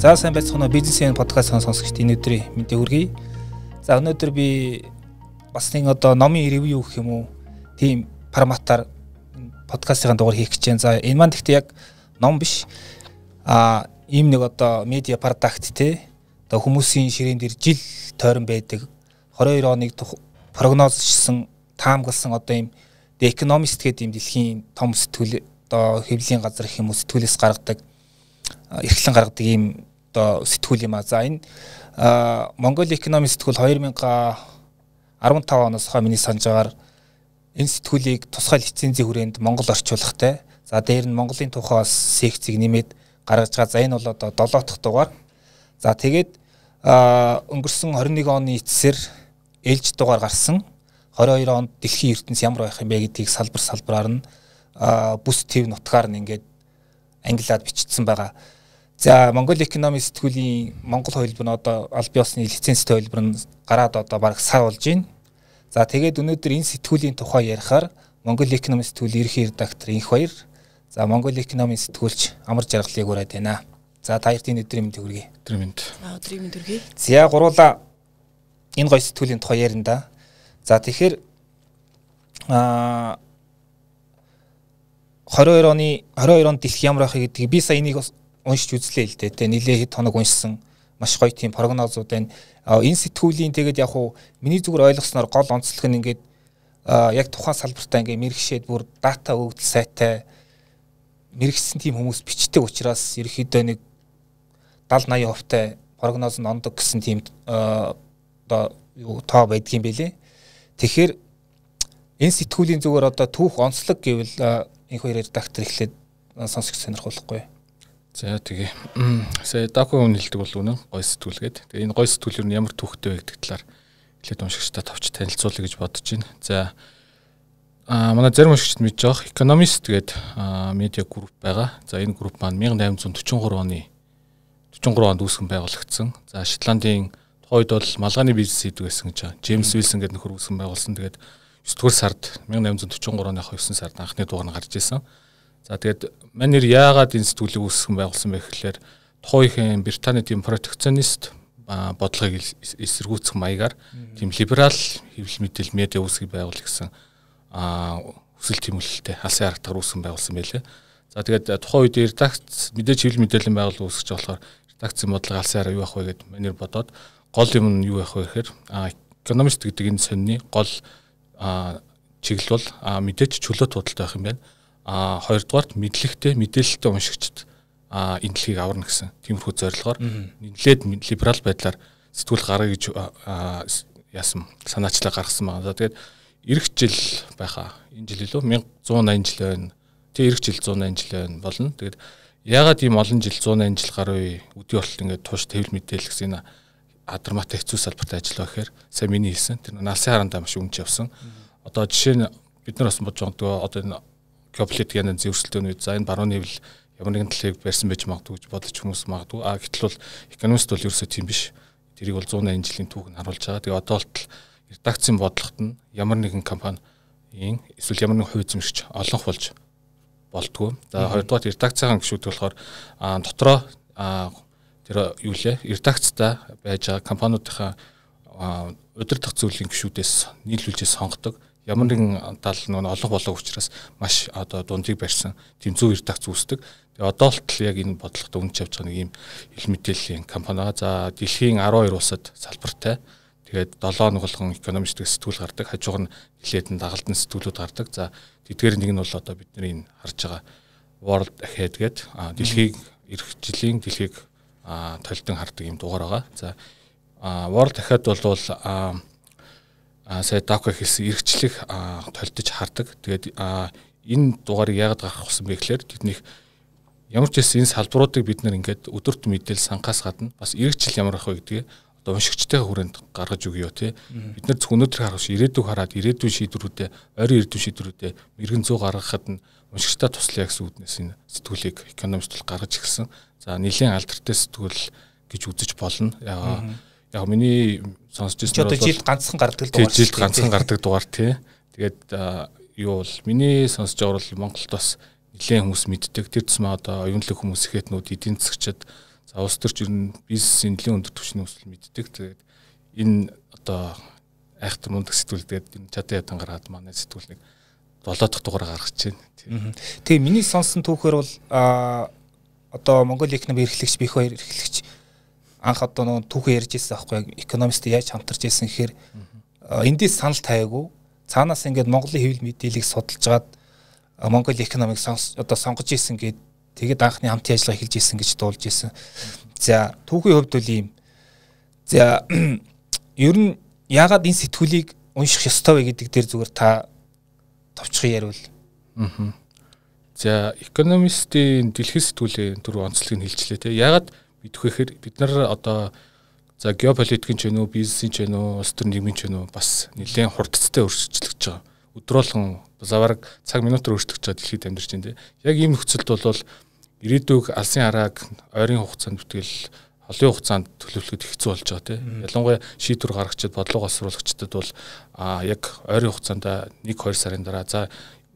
За сайн байцгаана уу бизнесийн подкаст сонсогчд энэ өдрийн мэдээ хүргэе. За өнөөдөр би бас нэг одоо номын ревю гэх юм уу тийм форматаар подкастын дугаар хийх гэж байна. За энэ маань гэхдээ яг ном биш. А ийм нэг одоо медиа продакт те одоо хүмүүсийн ширээн дээр жил тойрон байдаг 22 оныг прогнозчсан таамагласан одоо ийм The Economist гэдэг ийм дэлхийн том сэтгүүл одоо хэвлэлийн газар гэх юм уу сэтгүүлээс гаргадаг эрхлэн гаргадаг ийм одоо сэтгүүл юм а. За энэ Монгол экономик сэтгүүл 2015 оноос хойш миний санаж байгаагаар энэ сэтгүүлийг тусгай лицензийн хүрээнд Монгол орчуулгатай. За дээр нь Монголын тухай бас секцийг нэмээд гаргаж байгаа. За энэ бол одоо 7 дахь дугаар. За тэгээд өнгөрсөн 21 оны эцсээр ээлж дугаар гарсан. 22 онд дэлхийн ертөнц ямар байх юм бэ гэдгийг салбар салбараар нь бүс төв нутгаар нь ингээд англиар бичигдсэн байгаа. За Монгол экономик сэтгүүлийн Монгол хувилбар нь одоо аль биесны лицензтэй хувилбар нь гараад одоо баг сар болж байна. За тэгээд өнөөдөр энэ сэтгүүлийн тухай ярихаар Монгол экономик сэтгүүлийн ерхий редактор Инх Баяр, за Монгол экономик сэтгүүлч Амар Жаргалыг ураад байна. За та хоёрын өдрийн мэнд хүргэе. Өдрийн мэнд. Аа өдрийн мэнд хүргэе. За гуруула энэ гоё сэтгүүлийн тухай ярина да. За тэгэхээр аа 22 оны 22 онд дэлхий ямар байхыг гэдгийг би сая энийг уншиж үзлээ л дээ. Тэ нилээ хэд хоног уншсан маш гоё тийм прогнозууд байна. Энэ сэтгүүлийн тэгээд яг хуу миний зүгээр ойлгосноор гол онцлог нь ингээд яг тухайн салбартаа ингээд мэрэгшээд бүр дата өгдөл сайтай мэрэгсэн тийм хүмүүс бичдэг учраас ерөөхдөө нэг 70 80 хувьтай прогноз нь ондог гэсэн тийм юу тоо байдгийм байлээ. Тэгэхээр энэ сэтгүүлийн зүгээр одоо түүх онцлог гэвэл энэ хоёр редактор эхлээд сонсох сонирхолтой. За тэгээ. Сая даку үнэлдэг бол үнэн гой сэтгүүлгээд. Тэгээ энэ гой сэтгүүл юу ямар түүхтэй вэ гэдэг талаар эхлээд уншигчтай товч танилцуулъя гэж бодож байна. За а манай зарим уншигчд мэдж байгаа Economist гэдэг медиа групп байгаа. За энэ групп маань 1843 оны 43 онд үүсгэн байгуулагдсан. За Шотландын тухайд бол малгайны бизнес хийдэг байсан гэж байгаа. Джеймс Вилсон гэдэг нөхөр үүсгэн байгуулсан. Тэгээд 9 дугаар сард 1843 оны 9 сард анхны дугаар нь гарч ирсэн. За тэгээд мань нэр яагаад энэ сэтгүүлийг үүсгэн байгуулсан бэ гэхээр тухайхан Британий тийм протекционист бодлогыг эсэргүүцэх маягаар тийм либерал хэвлэл мэдээлэл медиа үүсгэж байгуул гэсэн хүсэл тэмүүлэлтэй алсын арга тагар үүсгэн байгуулсан байлээ. За тэгээд тухайн үед редакц мэдээж хэвлэл мэдээллийн байгууллага үүсгэж болохоор редакцийн бодлого алсын арга юу ах вэ гэд манер бодоод гол юм нь юу ах вэ гэхээр экономист гэдэг энэ сонины гол чиглэл бол мэдээж чөлөө туудалтай байх юм байна. А хоёрдугаарт мэдлэгтэй мэдээлэлтэй уншигчд а энэ дэлхийг аварна гэсэн тиймэрхүү зорилгоор нэлээд либерал байдлаар сэтгүүл гаргая гэж яасан санаачлаа гаргасан байна. Тэгээд эх жил байхаа энэ жил илүү 1180 жил байна. Тэг эх жил 180 жил байна болно. Тэгээд яагаад ийм олон жил 180 жил гаруй өдөө болтол ингээд туш тэвэл мэдээлэл гэсэн энэ адарматай хэцүү салбарт ажиллаа гэхээр сайн миний хэлсэн. Тэр налсын харандаа маш үнч явсан. Одоо жишээ нь бид нар бас бодож байгаа одоо энэ геополитикийн зэвсэлтийн үед за энэ баруун нэвэл ямар нэгэн талыг барьсан байж магадгүй гэж бодож хүмүүс магадгүй. А гэтэл бол экономист бол ерөөсөө тийм биш. Тэрийг бол 180 жилийн түүх нь харуулж байгаа. Тэгээ одоо л редакцийн бодлогот нь ямар нэгэн компанийн эсвэл ямар нэгэн хувь эзэмшигч олонх болж болтгоо. За хоёрдугаар редакцийн гишүүд болохоор дотроо тэр юу лээ редакцтай байж байгаа компаниудынхаа удирдах зүйлийн гишүүдээс нийлүүлжээ сонгодог ямар нэгэн тал нөгөө олон болоо учраас маш одоо дундыг барьсан тийм зөв редакц үүсдэг. Тэгээ одоо л яг энэ бодлогот үнж авч байгаа нэг юм хэл мэдээллийн компани. За дэлхийн 12 улсад салбартай. Тэгээд 7 нэг болгон экономист сэтгүүл гардаг. Хажууг нь нь дагалдан сэтгүүлүүд гардаг. За тэдгээр нэг нь бол одоо бидний энэ харж байгаа World Ahead гэдэг дэлхийг эх жилийн дэлхийг толдон хардаг юм дугаар байгаа. За World Ahead бол сая дако хэлсэн эргчлэх толдож хардаг. Тэгээд энэ дугаарыг яагаад гаргах болсон бэ гэхээр тэднийх ямар ч гэсэн энэ салбаруудыг бид нэр ингээд өдөрт мэдээл санхаас гадна бас эргэжил ямар ах вэ гэдгийг одоо уншигчтай хүрээнд гаргаж өгье тий. Бид нар зөв өнөөдөр харах шиг ирээдүйг хараад ирээдүйн шийдвэрүүдээ ойрын эрдэнэ шийдвэрүүдээ мэрэгэн 100 гаргахад нь уншигчтай туслая гэсэн үднээс энэ сэтгүүлийг экономист бол гаргаж ирсэн. За нэлийн алдартай сэтгүүл гэж үзэж болно. Ягаа яг миний сонсч ирсэн бол жилд ганцхан гардаг дугаар. Жилд ганцхан гардаг дугаар тий. Тэгээд юу бол миний сонсож байгаа бол Монголд бас нэлээд хүмүүс мэддэг. Тэр тусмаа одоо оюунлаг хүмүүс ихэднүүд эдийн засгчид За улс төрч ер нь бизнесийн нэлээд өндөр түвшний өсөл мэддэг. Тэгээд энэ одоо айхтар мундаг сэтгүүл тэгээд энэ чадан ядан гаргаад манай сэтгүүл нэг 7 дахь дугаар гаргаж байна. Тэгээ миний сонсон түүхээр бол одоо Монгол эконом эрхлэгч бих хоёр эрхлэгч анх одоо нөгөө түүхээ ярьж ирсэн аахгүй экономист яаж хамтарч ирсэн гэхээр эндээс санал тавиагүй цаанаас ингээд Монголын хэвлэл мэдээллийг судалж гаад Монгол экономик одоо сонгож ирсэн гэд тэгээд анхны хамтын ажиллагаа эхэлж ирсэн гэж дуулж ирсэн. За түүхийн хувьд бол ийм. За ер нь яагаад энэ сэтгүүлийг унших ёстой вэ гэдэг дээр зүгээр та товчхон ярил. Аа. За экономистийн дэлхийн сэтгүүлийн түр онцлогийг хэлжлээ те. Яагаад мэдэх гэхээр бид нар одоо за геополитикийн ч вэ нүү, бизнесийн ч вэ нүү, улс төр нийгмийн ч вэ нүү бас нэлээд хурдцтай өөрчлөгдөж байгаа. Өдрөөлгөн завараг цаг минутаар өөрчлөгдөж байгаа дэлхийд амьдарч байна. Яг ийм нөхцөлд бол ирээдүйг алсын харааг ойрын хугацаанд бүтгэл олон хугацаанд төлөвлөхөд хэцүү болж байгаа тийм. Ялангуяа шийдвэр гаргачид бодлого осруулагчдад бол а яг ойрын хугацаанд 1 2 сарын дараа за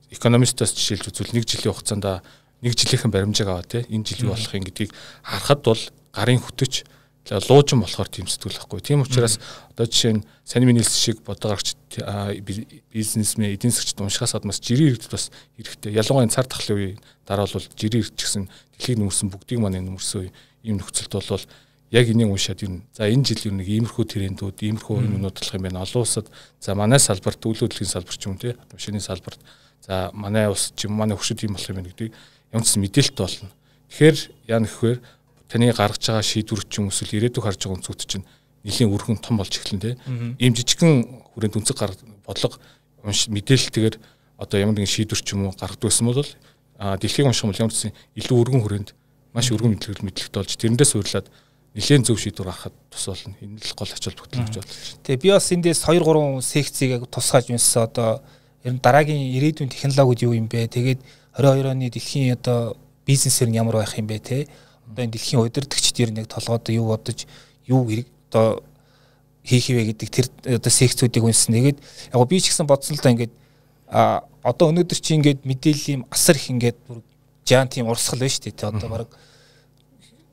экономистоос жишээлж үзвэл нэг жилийн хугацаанд нэг жилийнхэн баримжааг аваа тийм. Энэ жил юу болох юм гэдгийг харахад бол гарын хөтөч луужин болохоор тийм сэтгүүл байхгүй. Тийм учраас одоо жишээ нь сайн миний хэлсэн шиг бодлого гаргач бизнесмен эдийн засгчд уншихаас гадна бас жирийн иргэд бас хэрэгтэй. Ялангуяа цар тахлын үеийн дараа бол жирийн иргэд гэсэн дэлхийг нөмөрсөн бүгдийг маань нөмөрсөн ийм нөхцөлд бол яг энийг уншаад юм. За энэ жил юу нэг иймэрхүү трендүүд, иймэрхүү юмнууд болох юм байна. Олон улсад за манай салбарт үйл хөдлөлийн салбар ч юм те машины салбарт за манай улс ч юм манай хөшөд юм болох юм байна гэдгийг ямар ч мэдээлэлт болно. Тэгэхээр яа нэхвэр таны гаргаж байгаа шийдвэр ч юм эсвэл ирээдүйг харж байгаа үнцүүд чинь нэлийн өргөн том болж эхэлнэ те. Ийм жижигхэн хүрээнд үнцэг гар бодлого мэдээлэлтэйгээр одоо ямар нэгэн шийдвэр ч юм уу гаргадаг байсан бол дэлхийн унших юм ямар ч илүү өргөн хүрээнд маш өргөн мэдлэгт мэдлэгт болж тэрэндээ суурлаад нэлээд зөв шийдвэр гаргахад тус болно. Энэ л гол ач холбогдол гэж бодлоо. Тэгээ би бас эндээс 2 3 секцийг тусгаж юмсан одоо ер нь дараагийн ирээдүйн технологиуд юу юм бэ? Тэгээд 22 оны дэлхийн одоо бизнесээр нь ямар байх юм бэ те? Одоо энэ дэлхийн удирдгчд ер нь яг толгойд юу бодож юу хэрэг одоо хийх вэ гэдэг тэр одоо секцүүдийг үнсэн. Тэгээд яг би ч гэсэн бодсон л да ингээд а одоо өнөөдөр чи ингээд мэдээллийн асар их ингээд жаан тийм урсгал байна шүү дээ. Одоо баг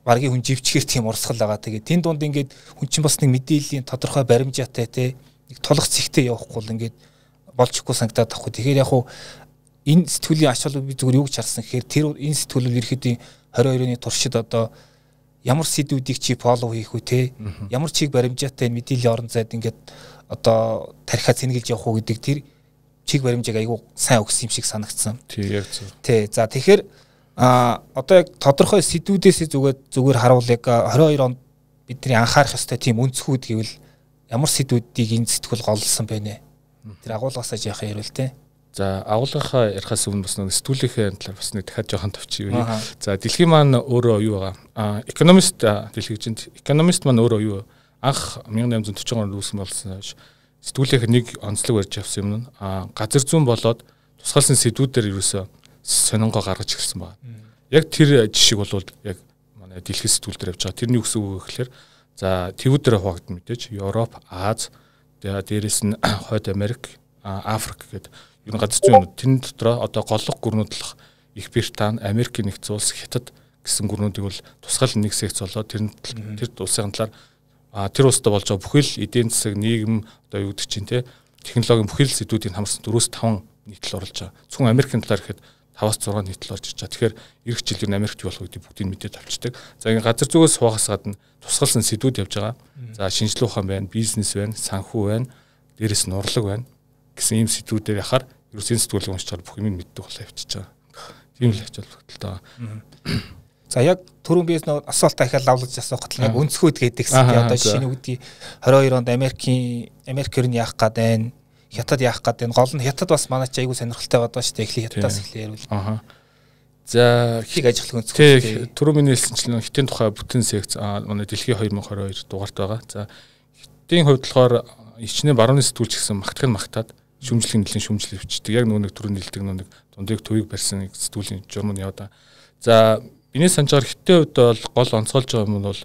баргийн хүн живчгээр тийм урсгал байгаа. Тэгээ тэн дунд ингээд хүн чинь бас нэг мэдээллийн тодорхой баримжаатай те нэг тулах цэгтэй явахгүй л ингээд болчихгүй санагдаад тахгүй. Тэгэхээр яг хуу энэ сэтгүүлийн ач холбогдол би зүгээр юу гэж харсан гэхээр тэр энэ сэтгүүлэл ерөөхдийн 22-ны туршид одоо ямар сэдвүүдийг чи фоллоу хийх үү те ямар чиг баримжаатай мэдээллийн орон зайд ингээд одоо тархиа цэнгэлж явах уу гэдэг тэр чиг баримжааг айгүй сайн өгсөн юм шиг санагдсан. Тий яг зөв. Тий. За тэгэхээр А одоо яг тодорхой сэдвүүдээс зүгээр зүгээр харуул яг 22 онд бидний анхаарах ёстой тийм өнцгүүд гэвэл ямар сэдвүүдийг энэ сэтгүүл голлсон бэ нэ? Тэр агуулгасаа яах ярил те. За агуулгынхаа ярихаас өмнө бас нэг сэтгүүлийнхээ талаар бас нэг дахиад жоохон товчий. За дэлхийн маань өөрөө юу байгаа? А экономист дэлхийчэнд экономист маань өөрөө юу? Анх 1840 онд үүсгэн болсон сэтгүүлийнх нэг онцлог барьж авсан юм нь а газар зүүн болоод тусгаалсан сэдвүүдээр ерөөсөө сонингоо гаргаж ирсэн байна. Яг тэр жишиг бол яг манай дэлхийн сэтгүүл дээр явж байгаа. Тэрний үгс үг гэхээр за твүүдээр хуваагдсан мэдээж Европ, Аз, дээрээс нь Хойд Америк, Африк гэдэг нь газар зүйн тэрний дотроо одоо голлох гүрнүүдлэх Их Британи, Америкийн нэгдсэн улс, Хятад гэсэн гүрнүүдийг бол тусгаал нэг секц болоод тэр тэр улсын талаар тэр улсад болж байгаа бүхэл эдийн засаг, нийгэм одоо юу гэдэг чинь те технологийн бүхэл сэдвүүдийг хамарсан 4-5 нийтлэл оруулж байгаа. Зөвхөн Америкийн талаар гэхэд 5-6 нийтлэл орж иж байгаа. Тэгэхээр эх жил юу Америкт юу болох гэдэг бүгдийг мэдээд авчдаг. За ингэ газар зүгээс хуваахаас гадна тусгалсан сэдвүүд явж байгаа. За шинжилгээ ухаан байна, бизнес байна, санхүү байна, дээрээс нь урлаг байна гэсэн ийм сэдвүүдээр яхаар ерөөс энэ сэтгүүлийг байгаа бүх юм мэддэг болоо явчихж байгаа. Тийм л ач холбогдолтой. За яг түрүүн би нөө асуулт дахиад лавлаж асуухад л яг өнцгөөд гэдэгсэн. Одоо жишээ нь үгдий 22 онд Америкийн Америкэр нь яах гээд байна хятад яах гээд энэ гол нь хятад бас манай чи айгүй сонирхолтой байгаа шүү дээ. Эхлээ хятадаас эхлэе ярил. Аа. За хийг ажиглах өнцгөө. Түрүү миний хэлсэнчлэн хитийн тухай бүтэн секц манай дэлхийн 2022 дугаарт байгаа. За хитийн хувьд болохоор ичнээ барууны сэтгүүлч гэсэн магтахын магтаад шүмжлэгийн нэлийн шүмжил өвчдөг. Яг нүг түрүү нэлдэг нүг дундыг төвийг барьсан нэг сэтгүүлийн журмын яваа. За биний санджаар хитийн хувьд бол гол онцгойлж байгаа юм бол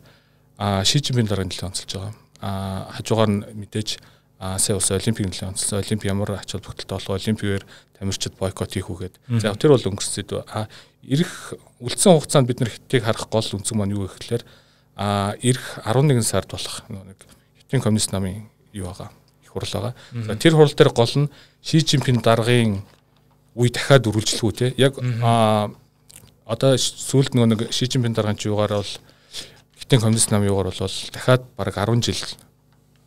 а шижимийн дараа нэлээд онцолж байгаа. А хажуугаар нь мэдээж а сая ус олимпик нөлөө онцлсон олимп ямар ач холбогдолтой болох олимпигээр тамирчид бойкот хийх үгээд. За тэр бол өнгөрсөн зүйл а ирэх үлдсэн хугацаанд бид нар хиттийг харах гол үнцэг маань юу гэхээр а ирэх 11 сард болох нэг хятадын коммунист намын юу байгаа их хурл байгаа. Тэр хурл дээр гол нь Ши Жинпин даргын үе дахиад үргэлжлэхүү те. Яг одоо сүүлд нөгөө нэг Ши Жинпин даргаан чи юугаар бол хятадын коммунист намын юугаар бол дахиад бараг 10 жил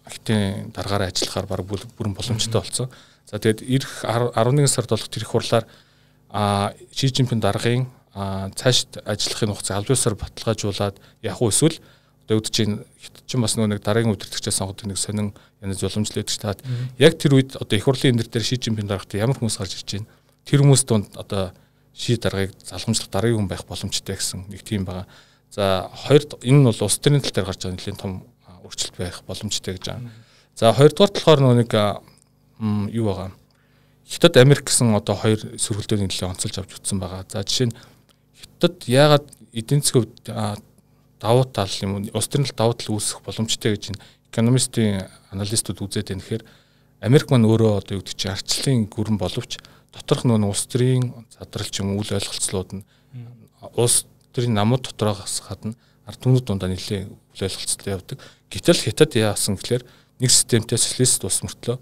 хятадын даргаараа ажиллахаар бараг бүрэн боломжтой болсон. За тэгээд ирэх 11 сард болох тэр их хурлаар а Ши Жинпин даргын цаашд ажиллахын хугацаа албаасаар баталгаажуулаад явах уу эсвэл одоо үүдэж хятадчин бас нөгөө нэг дараагийн удирдагчаа сонгодог нэг сонин янз байдаг таад яг тэр үед одоо их хурлын энэ дээр Ши Жинпин даргатай ямар хүмүүс гарч ирж байна тэр хүмүүс донд одоо Ши даргаыг залхамжлах дараагийн хүн байх боломжтой гэсэн нэг тийм байгаа. За хоёр энэ нь бол улс төрийн тал дээр гарч байгаа нэлийн том өөрчлөлт байх боломжтой гэж байгаа. За хоёрдугаар талаар нэг юу байгаа. Хятад Америк гэсэн одоо хоёр сөргөлтөний нэлээд онцолж авч утсан байгаа. За жишээ нь Хятад яагаад эдийн засгийн давуу тал юм улс төрийн давуу тал үүсэх боломжтой гэж экономистийн аналистууд үзээд байна гэхээр Америк маань өөрөө одоо юу гэдэг чинь арчлалын гүрэн боловч доторх нөө улс төрийн задралч юм үйл ойлголцлууд нь улс төрийн намууд дотроос гадна ард түмнүүд дундаа нэлээд үйл ойлголцтой явдаг. Гэтэл хятад яасан гэхээр нэг системтэй социалист улс мөртлөө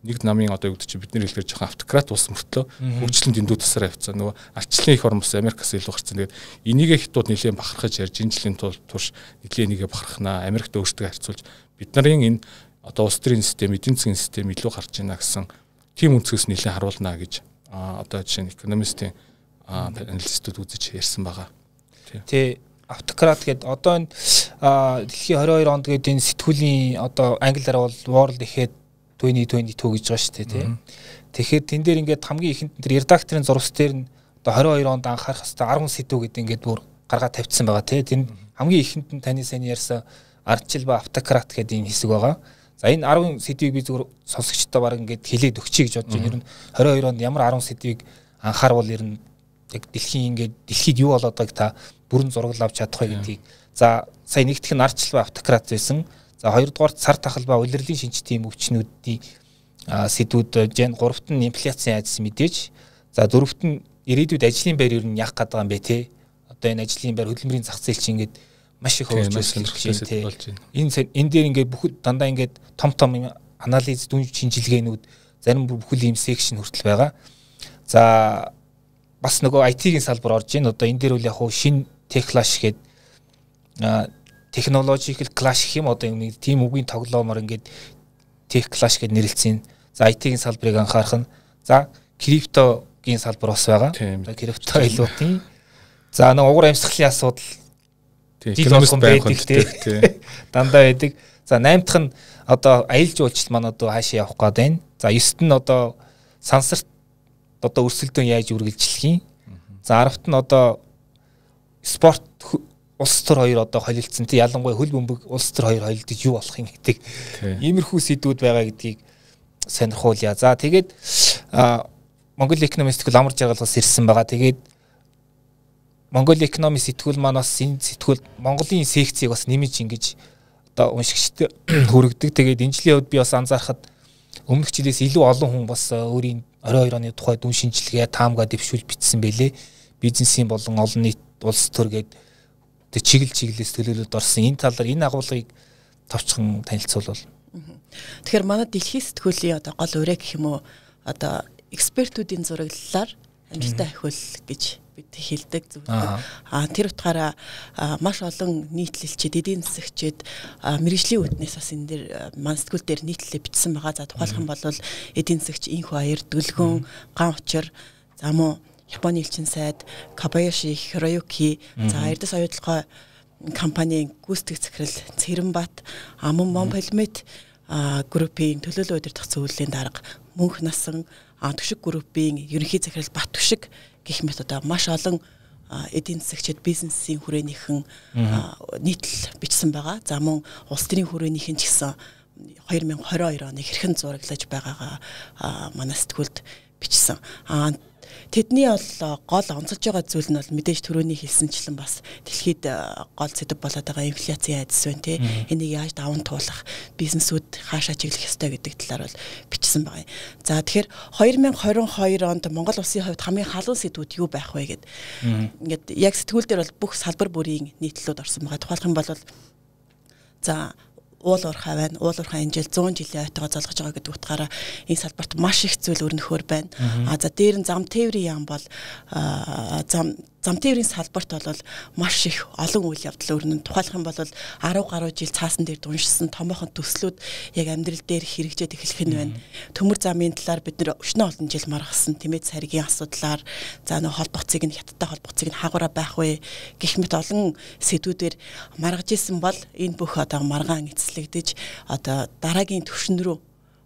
нэг намын одоо юу гэдэг чинь бидний хэлгээр жоохон автократ улс мөртлөө хөгжлөнд дэндүү тасараа явцсан. Нөгөө арчлалын их орн бас Америкаас илүү гарцсан. Тэгээд энийгээ хятад нэлээд бахархаж ярьж энэ жилийн турш нэлээд энийгээ бахархнаа Америкт өөртөө харьцуулж бид нарын энэ одоо улс төрийн систем, эдийн засгийн систем илүү гарч байна гэсэн тийм өнцгөөс нэлээд харуулнаа гэж одоо жишээ нь экономистийн аналистууд үзэж ярьсан байгаа. Тий. Автократ гэдэг одоо энэ дэлхийн 22 онд гэдэг энэ сэтгүүлийн одоо англиараа бол World ихэд 2022 гэж байгаа шүү дээ тий. Тэгэхээр тэн дээр ингээд хамгийн ихэнд тэр редакторын зурвас дээр нь одоо 22 онд анхаарах хэвээр 10 сэдв гэдэг ингээд бүр гаргаад тавьчихсан байгаа тий. Тэнд хамгийн ихэнд нь таны сайн ярьсан ардчил ба автократ гэдэг энэ хэсэг байгаа. За энэ 10 сэдвийг би зүгээр сонсогчдоо баг ингээд хилээд өгчий гэж бодож байна. Ер нь 22 онд ямар 10 сэдвийг анхаарвал ер нь яг дэлхийн ингээд дэлхийд юу болоод байгааг та бүрэн зураг авч чадах вэ гэдгийг. За сая нэгдэх нь ардчил ба автократ байсан. За хоёрдугаар цар тахал ба улирлын шинжтийн өвчнүүдийн сэдвүүд Жен 3-т нь инфляцийн айдас мэдээж. За дөрөвт нь ирээдүйд ажлын байр ер нь гээд байгаа юм бэ те. Одоо энэ ажлын байр хөдөлмөрийн зах зээл чинь ингээд маш их болж байна. Энэ энэ дээр ингээд бүх дандаа ингээд том том анализ дүн шинжилгээнүүд зарим бүхэл ийм секшн хүртэл байгаа. За бас нөгөө IT-ийн салбар орж ийн одоо энэ дээр үл яг хуу шин техлаш гэдэг technological clash гэх юм одоо юм тийм үгийн тоглоомор ингээд tech clash гэж нэрлэлцэн. За IT-ийн салбарыг анхаарах нь. За криптогийн салбар бас байгаа. За крипто илүүтийн. За нэг угар амьсгалын асуудал экономист байх хэрэгтэй. Дандаа байдаг. За 8 дахь нь одоо аялал жуулчлал маань одоо хаашаа явах гээд байна. За 9-т нь одоо сансарт одоо өрсөлдөөн яаж үргэлжлэх юм. За 10-т нь одоо спорт улс төр хоёр одоо холилдсон тий ялангуяа хөл бөмбөг улс төр хоёр холилдож юу болох юм гэдэг иймэрхүү сэдвүүд байгаа гэдгийг сонирхуулъя. За тэгээд Монгол экономист сэтгүүл амар жаргалгаас ирсэн байгаа. Тэгээд Монгол экономист сэтгүүл маань бас энэ сэтгүүл Монголын секцийг бас нэмж ингэж одоо уншигчд хүргэдэг. Тэгээд энэ жилийн үед би бас анзаархад өмнөх жилээс илүү олон хүн бас өөрийн 22 оны тухай дүн шинжилгээ таамгаа дэвшүүл бичсэн байлээ. Бизнесийн болон олон нийт улс төр гэдэг тэг чиглэл чиглэлээс төлөөлөлд орсон энэ талаар энэ агуулгыг товчхон танилцуулбал. Тэгэхээр манай дэлхийн сэтгүүлийн одоо гол өрөө гэх юм уу? Одоо экспертүүдийн зураглалаар амжилттай ахиул гэж бид хэлдэг зүйл. Аа. Тэр утгаараа маш олон нийтлэлчид, эдийн засагчид, мэрэгжлийн үтнээс бас энэ дэр ман сэтгүүл дээр нийтлэлээ бичсэн байгаа. За тухайлх юм бол эдийн засагч Инхүү аяр, Дүлгөн, Ган учир, за мөн Японы элчин сайд Кабаяши Хироюки за Эрдэс оюутлогоо компанийн гүйцэтгэх захирал Цэрэнбат Амон Монполимет группийн төлөөлөл удирдах зөвлөлийн дарга мөнх насан төшиг группийн ерөнхий захирал Бат төшиг гэх мэт одоо маш олон эдийн засагчид бизнесийн хүрээнийхэн нийтлэл бичсэн байгаа. За мөн улс төрийн хүрээнийхэн ч гэсэн 2022 оны хэрхэн зураглаж байгаагаа манай сэтгүүлд бичсэн. Тэдний бол гол онцолж байгаа зүйл нь бол мэдээж төрөний хэлсэнчлэн бас дэлхийд гол сэдв болоод байгаа инфляцийн айдас байна тий. Энийг яаж даван туулах, бизнесүүд хаашаа чиглэх ёстой гэдэг талаар бол бичсэн байгаа юм. За тэгэхээр 2022 онд Монгол улсын хувьд хамгийн халуун сэдвүүд юу байх вэ гэд. Ингээд яг сэтгүүл дээр бол бүх салбар бүрийн нийтлэлүүд орсон байгаа. Тухайлх юм бол за уул уурхай байна. Уул уурхай энэ жил 100 жилийн ойтойгоо залгаж байгаа гэдэг утгаараа энэ салбарт маш их зүйл өрнөхөр байна. А за дээр нь зам тээврийн яам бол зам зам тээврийн салбарт бол маш их олон үйл явдал өрнөн. Тухайлх юм бол 10 гаруй жил цаасан дээр дуншсан томоохон төслүүд яг амьдрал дээр хэрэгжээд эхлэх нь байна. Төмөр замын талаар бид нэр өчнө олон жил маргасан тэмээд царгийн асуудлаар за нөх холбогцыг нь хятадтай холбогцыг нь хаагаараа байх вэ гэх мэт олон сэдвүүдээр маргаж исэн бол энэ бүх одоо маргаан эцэслэгдэж одоо дараагийн түвшин рүү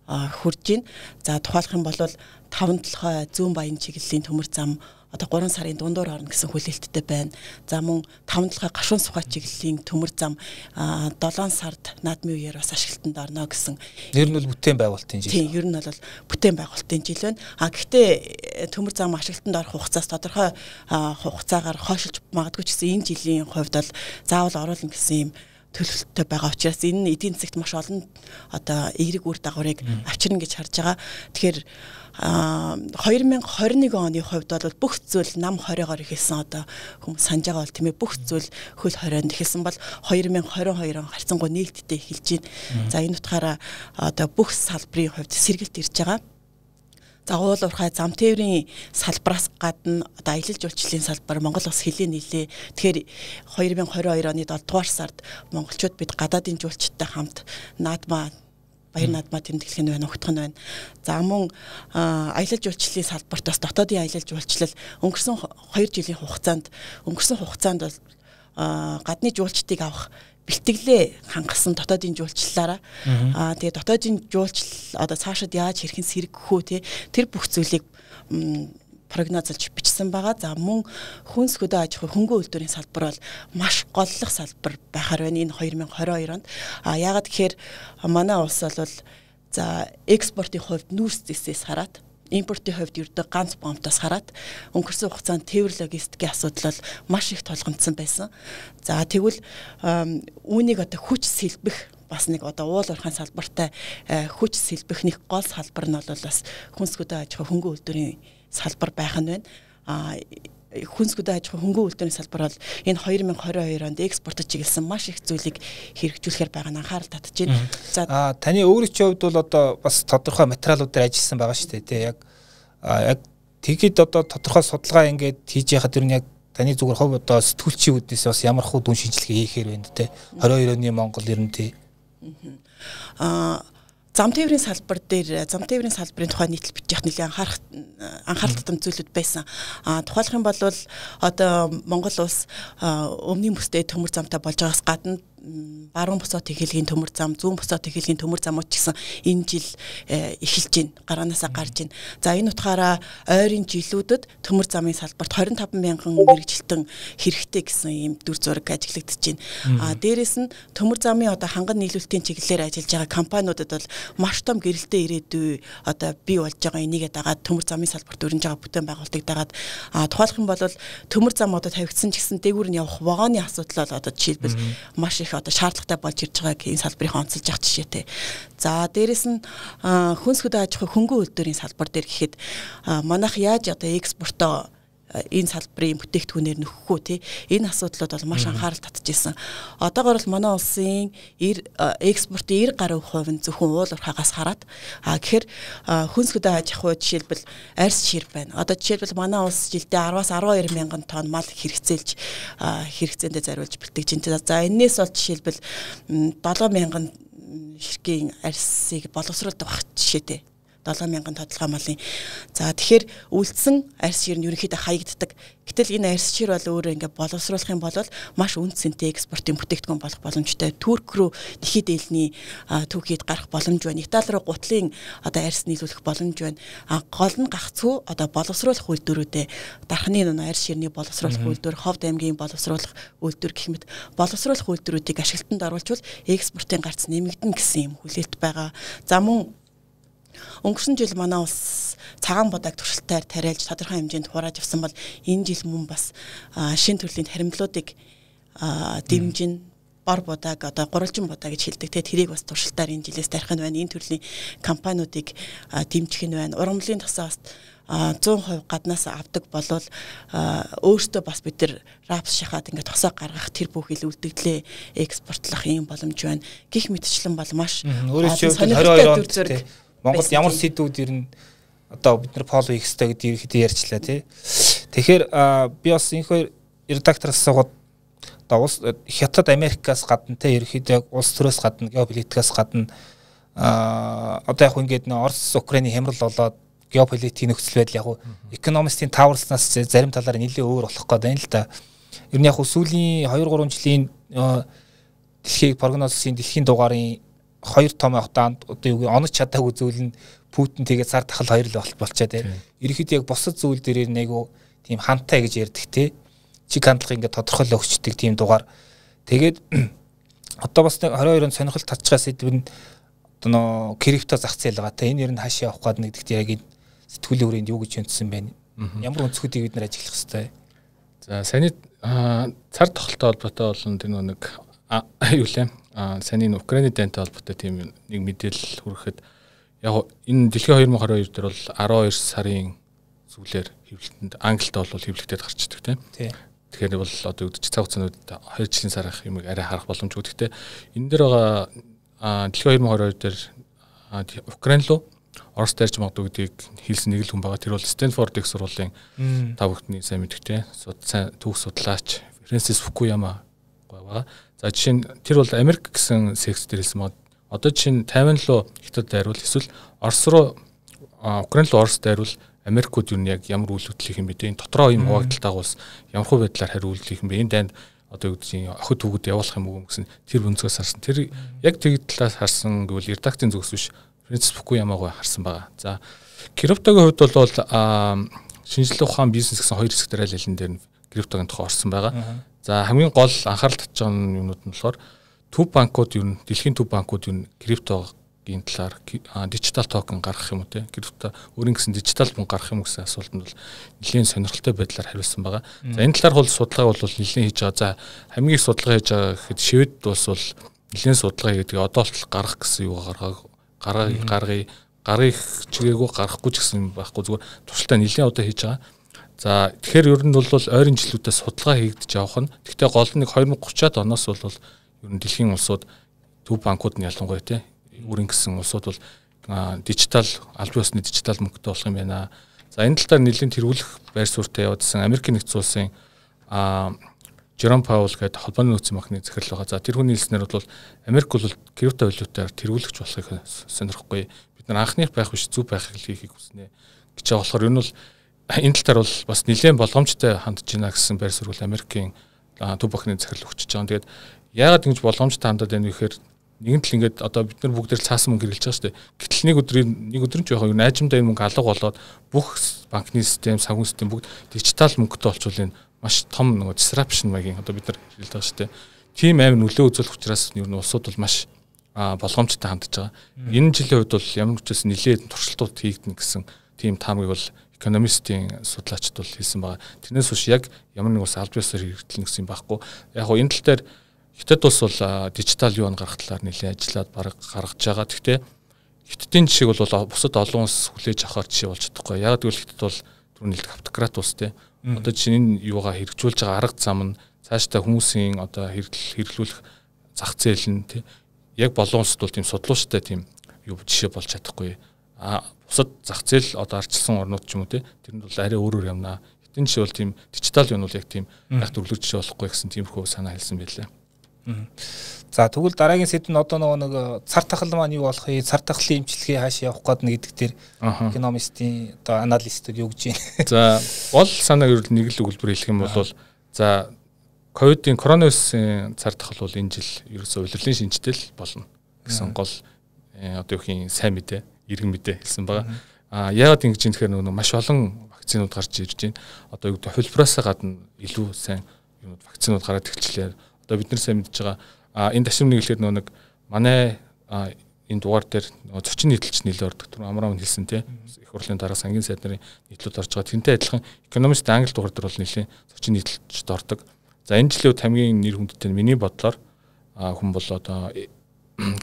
хурж гин. За тухайлх юм бол 5 толгой зүүн баян чиглэлийн төмөр зам одоо 3 сарын дундуур орно гэсэн хүлээлттэй байна. За мөн 5 толгой гашуун сухай чиглэлийн төмөр зам 7 сард наадмын үеэр бас ашиглалтанд орно гэсэн. Ер нь бол бүтээн байгуулалтын жил. Тийм, ер нь бол бүтээн байгуулалтын жил байна. А гэхдээ э, төмөр зам ашиглалтанд орох хугацаас тодорхой хугацаагаар хойшилж магадгүй ч гэсэн энэ жилийн хувьд бол заавал оруулна гэсэн юм төлөвлөлттэй байгаа учраас энэ эдийн засагт маш олон одоо эерэг үр дагаврыг авчирна гэж харж байгаа. Тэгэхээр 2021 оны хувьд бол бүх зүйл нам 20-оор ихэлсэн одоо хүмүүс санаж байгаа бол тийм ээ бүх зүйл хөл 20-нд ихэлсэн бол 2022 он харьцангуй нээлттэй эхэлж байна. За энэ утгаараа одоо бүх салбарын хувьд сэргэлт ирж байгаа. За уул уурхай зам тээврийн салбараас гадна одоо аялал жуулчлалын салбар Монгол бас хилийн нийлээ. Тэгэхээр 2022 оны 7 дугаар сард монголчууд бид гадаадын жуулчдтай хамт наадмаа баяр наадмаа тэмдэглэх нь байна, угтах нь байна. За мөн аялал жуулчлалын салбарт бас дотоодын аялал жуулчлал өнгөрсөн 2 жилийн хугацаанд өнгөрсөн хугацаанд бол гадны жуулчдыг авах бэлтгэлээ хангасан дотоодын жуулчлалаараа аа тэгээ дотоодын жуулчлал одоо цаашид яаж хэрхэн сэргэх үү те тэр бүх зүйлийг прогнозолж бичсэн байгаа. За мөн хүнс хөдөө аж ахуй хөнгөн үйлдвэрийн салбар бол маш голлох салбар байхаар байна энэ 2022 онд. А яагаад гэхээр манай улс бол за экспортын хувьд нүүрс зэсээс хараад импортын хувьд ердөө ганц бомтоос хараад өнгөрсөн хугацаанд тээвэр логистикийн асуудал бол маш их толгомдсон байсан. За тэгвэл үүнийг одоо хүч сэлбэх бас нэг одоо уул уурхайн салбартай хүч сэлбэх нэг гол салбар нь бол бас хүнс хөдөө аж ахуй хөнгөн үйлдвэрийн салбар байх нь байна. А хүнсгүдэ аж ахуй хөнгөн үйлдвэрийн салбар бол энэ 2022 онд экспортод чиглэсэн маш их зүйлийг хэрэгжүүлэхээр байгаа нь анхаарал татж байна. За таны өөрийн хувьд бол одоо бас тодорхой материалууд дээр ажилласан байгаа шүү дээ тий. Яг яг тэгэхэд одоо тодорхой судалгаа ингээд хийж яхад ер нь яг таны зүгээр хов одоо сэтгүүлчийн үднээс бас ямар хуу дүн шинжилгээ хийхээр байна те 22 оны Монгол ер нь тий. А зам тээврийн салбар дээр зам тээврийн салбарын тухай нийтлэл бичиж явах нэлээд анхаарах анхаарал татам зүйлүүд байсан. А тухайлх юм бол одоо Монгол улс өмнгийн бүстэй төмөр замтай болж байгаас гадна баруун босоод техэлгийн төмөр зам, зүүн босоод техэлгийн төмөр замууд ч гэсэн энэ жил э, эхэлж байна. Гараанаасаа гарч байна. За энэ утгаараа ойрын жилүүдэд төмөр замын салбарт 25 мянган мэрэгжилтэн хэрэгтэй гэсэн ийм дүр зураг ажиглагдаж байна. А дээрэс нь төмөр замын одоо ханган нийлүүлэлтийн чиглэлээр ажиллаж байгаа компаниудад бол маш том гэрэлтэй ирээдүй одоо бий болж байгаа энийгээ дагаад төмөр замын салбарт өрнж байгаа бүтээн байгуулалтыг дагаад а тухайлх юм бол төмөр зам одоо тавигдсан ч гэсэн дээгүүр нь явах вагоны асуудал бол одоо жишээлбэл маш их одоо шаардлагатай болж ирж байгааг энэ салбарын онцолж явах жишээтэй. За дээрэс нь хүнс хөдөө аж ахуй хөнгөн үйлдвэрийн салбар дээр гэхэд манайх яаж одоо экспортоо энэ салбарын бүтээгдэхүүнээр нөхөх үү тий энэ асуудлууд бол маш анхаарал татж ирсэн. Одоогор бол манай улсын экспортын 90 гаруй хувь нь зөвхөн уул уурхаагаас хараад а гэхээр хүнс хөдөө аж ахуй жишээлбэл арьс шир байна. Одоо жишээлбэл манай улс жилдээ 10-аас 12 мянган тонн мал хэрэгцээлж хэрэгцээндээ зориулж бэлтгэж байна. За энээс бол жишээлбэл 7 мянган ширхгийн арьсыг боловсруулдаг баг жишээтэй 7000 тодорхой малын. За тэгэхээр үлдсэн арьс шир нь ерөнхийдөө хаягддаг. Гэтэл энэ арьс шир бол өөрөө ингээд боловсруулах юм бол маш үн цэнтэй экспортын бүтээгдэхүүн болох боломжтой. Турк руу дэлхийд ээлний түүхийд гарах боломж байна. Итали руу гутлын одоо арьс нийлүүлэх боломж байна. А гол нь гагцхүү одоо боловсруулах үйлдвэрүүдээ дархны арьс ширний боловсруулах үйлдвэр, Ховд аймгийн боловсруулах үйлдвэр гэх мэт боловсруулах үйлдвэрүүдийг ашиглалтанд оруулжвал экспортын гарц нэмэгдэн гэсэн юм хүлээлт байгаа. За мөн Өнгөрсөн жил манай улс цагаан бодог туршилтаар тариалж тодорхой хэмжээнд хурааж авсан бол энэ жил мөн бас шин төрлийн таримтлуудыг дэмжин бор будаг одоо гурвалжин будаа гэж хэлдэг. Те тэрийг бас туршилтаар энэ жилээс тарих нь байна. Энэ төрлийн компаниудыг дэмжих нь байна. Ургамлын тасаа бас 100% гаднаас авдаг болвол өөртөө бас бид нар рапс шахаад ингээд тосоо гаргах тэр бүхэл үлдэгдлээ экспортлох юм боломж байна. Гэх мэтчлэн бол маш өөрөөсөө 22 онд Монгол ямар сэдвүүд ер нь одоо бид нар поло хийх хэрэгтэй гэдэг ерөөхдөө ярьчлаа тий. Тэгэхээр би бас энэ хоёр редактораас асуугаад одоо улс Хятад Америкаас гадна те ерөөхдөө улс төрөөс гадна геополитикаас гадна одоо яг ингээд нэ Орос Украины хямрал болоод геополитикийн нөхцөл байдал яг экономистийн тааварснаас зарим талаар нэлээд өөр болох гээд байна л да. Ер нь яг сүүлийн 2 3 жилийн дэлхийг прогнозсын дэлхийн дугаарын хоёр том одоо одоо юу онож чадаагүй зүйл нь Путин тэгээд цар тахал хоёр л болчихоо те. Ерөнхийдөө яг бусад зүйл дээр нэг тийм хантай гэж ярьдаг те чиг хандлагыг ингээд тодорхойлоо өгчдөг тийм дугаар. Тэгээд одоо бас нэг 22 онд сонирхол татчихсан сэдв нь одоо нөө крипто зах зээл байгаа. Тэ энэ ер нь хаашаа явах гээд нэгдэгт яг энэ сэтгүүлийн хүрээнд юу гэж өнцсөн байна. Ямар өнцгүүдийг бид нэр ажиглах хэвтэй. За саяны цар тохолтой холбоотой болон тэр нэг юу лээ. А саяны Украины дайнтай холбоотой тийм нэг мэдээлэл хүрэхэд яг энэ дэлхийн 2022 дээр бол 12 сарын сүүлээр хэвлэлтэнд Англид бол хэвлэгдээд гарчдаг тийм. Тэгэхээр бол одоо үдчих цаг хугацаанд 2 жилийн сарах юм арай харах боломжгүй. Гэхдээ энэ дээр байгаа дэлхийн 2022 дээр Украин руу Орос дайрч магадгүй гэдгийг хэлсэн нэг л хүн байгаа. Тэр бол Стэнфорд их сургуулийн тав хүүхдний сайн мэдвэтэй. Сайн түүх судлаач Фрэнсис Фукуяма байгаа. За жишээ нь тэр бол Америк гэсэн секс дээр хэлсэн мод. Одоо жишээ нь Тайван руу хятад дайруул эсвэл Орос руу Украин руу Орос дайруул Америкууд юу яг ямар үйл хөдлөх юм бэ? Энэ дотроо юм хуваагдaltaаг улс ямар хөө байдлаар хариу үйлдэх юм бэ? Энэ дайнд одоо юу гэдэг охид хүүгүүд явуулах юм уу гэсэн тэр өнцгөөс харсан. Тэр яг тэгд талаас харсан гэвэл редакцийн зүгс биш Фрэнсис Фукуямагаа харсан байгаа. За криптогийн хувьд бол шинжлэх ухаан бизнес гэсэн хоёр хэсэг дээр аль алин дээр криптогийн тухай орсон байгаа. За хамгийн гол анхаарал татж байгаа юмнууд нь болохоор төв банкуд юу дэлхийн төв банкуд юу крипто гийн талаар дижитал токен гаргах юм уу те крипто өөрийн гэсэн дижитал мөнгө гаргах юм гэсэн асуултанд бол нэлийн сонирхолтой байдлаар хариулсан байгаа. За энэ талаар бол судалгаа бол нэлийн хийж байгаа. За хамгийн их судалгаа хийж байгаа гэхэд Швед улс бол нэлийн судалгаа гэдэг одоо болтол гаргах гэсэн юу гаргааг гаргая гаргая гаргыг чигээгүй гарахгүй ч гэсэн байхгүй зүгээр туршилтаа нэлийн удаа хийж байгаа. За тэгэхээр ер нь бол ойрын жилүүдэд судалгаа хийгдэж явах нь. Гэхдээ гол нь 2030-аад оноос бол ер нь дэлхийн улсууд төв банкуд нь ялангуяа тий үрэн гэсэн улсууд бол дижитал аль биесны дижитал мөнгөтэй болох юм байна. За энэ тал дээр нэлийн тэргүүлэх байр суурьтай явуулсан Америк нэгдсэн улсын Жером Паул гэдэг холбооны нөөцийн банкны захирал байгаа. За тэр хүний хэлснээр бол Америк бол крипто валютаар тэргүүлэгч болохыг сонирхгүй. Бид нар анхных байх биш зүв байхыг хийхийг хүснэ гэж байгаа болохоор энэ бол энэ тал дээр бол бас нэлээд боломжтой хандж байна гэсэн байр суурь Америкийн төв банкны захирал өгч байгаа. Тэгээд яагаад ингэж боломжтой хандаад байна вэ гэхээр нэгэн тал ингээд одоо бид нар бүгд л цаасан мөнгө хэрэглэж байгаа шүү дээ. Гэтэл нэг өдрийн нэг өдөр нь жоохон найжимдаа энэ мөнгө алга болоод бүх банкны систем, санхүү систем бүгд дижитал мөнгөтэй болчихвол энэ маш том нөгөө disruption маягийн одоо бид нар хэлж байгаа шүү дээ. Тим амин нөлөө үзүүлэх учраас ер нь улсууд бол маш болгоомжтой хандж байгаа. Энэ жилийн хувьд бол ямар ч гэсэн нэлээд туршилтууд хийгдэнэ гэсэн тийм таамаг бол экономистийн судлаачид бол хэлсэн байгаа. Тэрнээс биш яг ямар нэг ус аль биесээр хэрэгжилнэ гэсэн юм байхгүй. Яг гоо энэ тал дээр Хятад улс бол дижитал юун гаргах талаар нэлээд ажиллаад бараг гаргаж байгаа. Гэхдээ Хятадын жишээг бол бусад олон улс хүлээж авахар жишээ болж чадахгүй. Яг гэвэл Хятад бол түрүүн хэлдэг автократ улс те. Одоо нь юугаа хэрэгжүүлж байгаа арга зам нь цаашдаа хүмүүсийн одоо хэрэглүүлэх зах зээл нь те. Яг болон улсд бол тийм судлууштай тийм юу жишээ болж чадахгүй. А бусад зах зээл одоо арчилсан орнууд ч юм уу те. Тэрэнд бол арай өөрөөр юмнаа. Хятадын жишээ бол тийм дижитал юм бол яг тийм яг төрлөж жишээ болохгүй гэсэн тиймэрхүү санаа хэлсэн байлаа. За тэгвэл дараагийн сэдв нь одоо нөгөө нэг э, цар тахал маань юу болох вэ? Цар тахлын имчилгээ хааш явах гээд нэг гэдэг дээр экономистийн одоо аналистууд юу гэж байна. За гол санааг ер нь нэг л өгүүлбэр хэлэх юм бол за ковидын коронавирусын цар тахал бол энэ жил ерөөсөө улирлын шинжтэй л болно гэсэн гол э, одоо юу хин сайн мэдээ, иргэн мэдээ хэлсэн байгаа. А яагаад ингэж юм тэгэхээр нөгөө маш олон вакцинууд гарч ирж байна. Одоо юу гэдэг хөлброос гадна илүү сайн юмуд вакцинууд гараад ирчлээ одоо бид нар сайн мэдж байгаа а энэ ташим нэг хэлэхэд нөө нэг манай энэ дугаар дээр нөгөө зочин нийтлэлч нэлээд ордог. Түр амраа хэлсэн те их хурлын дараа сангийн сайд нарын нийтлүүд орж байгаа. Тэнтэй адилхан экономист англи дугаар дээр бол нэлийн зочин нийтлэлчд ордог. За энэ жилийн хамгийн нэр хүндтэй миний бодлоор хүн бол одоо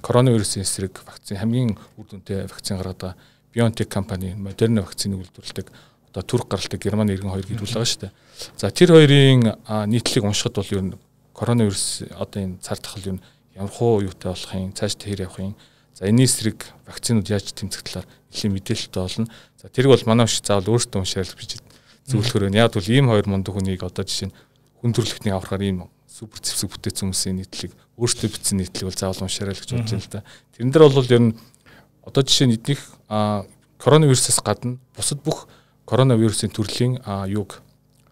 коронавирусын эсрэг вакцин хамгийн үр дүнтэй вакцин гаргадаг BioNTech компани Moderna вакциныг үйлдвэрлэдэг одоо Турк гаралтай Германы иргэн хоёр гэдүүл байгаа шүү дээ. За тэр хоёрын нийтлэлийг уншихад бол ер нь коронавирус одоо энэ цар тахал юу ямар хуу юутай болох юм цааш тэр явах юм. За энэний эсрэг вакцинууд яаж тэмцэх талаар нэлийн мэдээлэлтэй болно за тэрг бол манай шиг заавал өөртөө уншаал бич зөвлөхөр байна. Яг бол ийм хоёр мундаг хүнийг одоо жишээ нь хүндрэлтний аврахаар ийм супер зэвсэг бүтээсэн хүмүүсийн нийтлэг өөртөө бичсэн нийтлэг бол заавал уншаарай л гэж бодож байна л да тэрэн дээр бол ер нь одоо жишээ нь эднийх коронавирусээс гадна бусад бүх коронавирусын төрлийн юг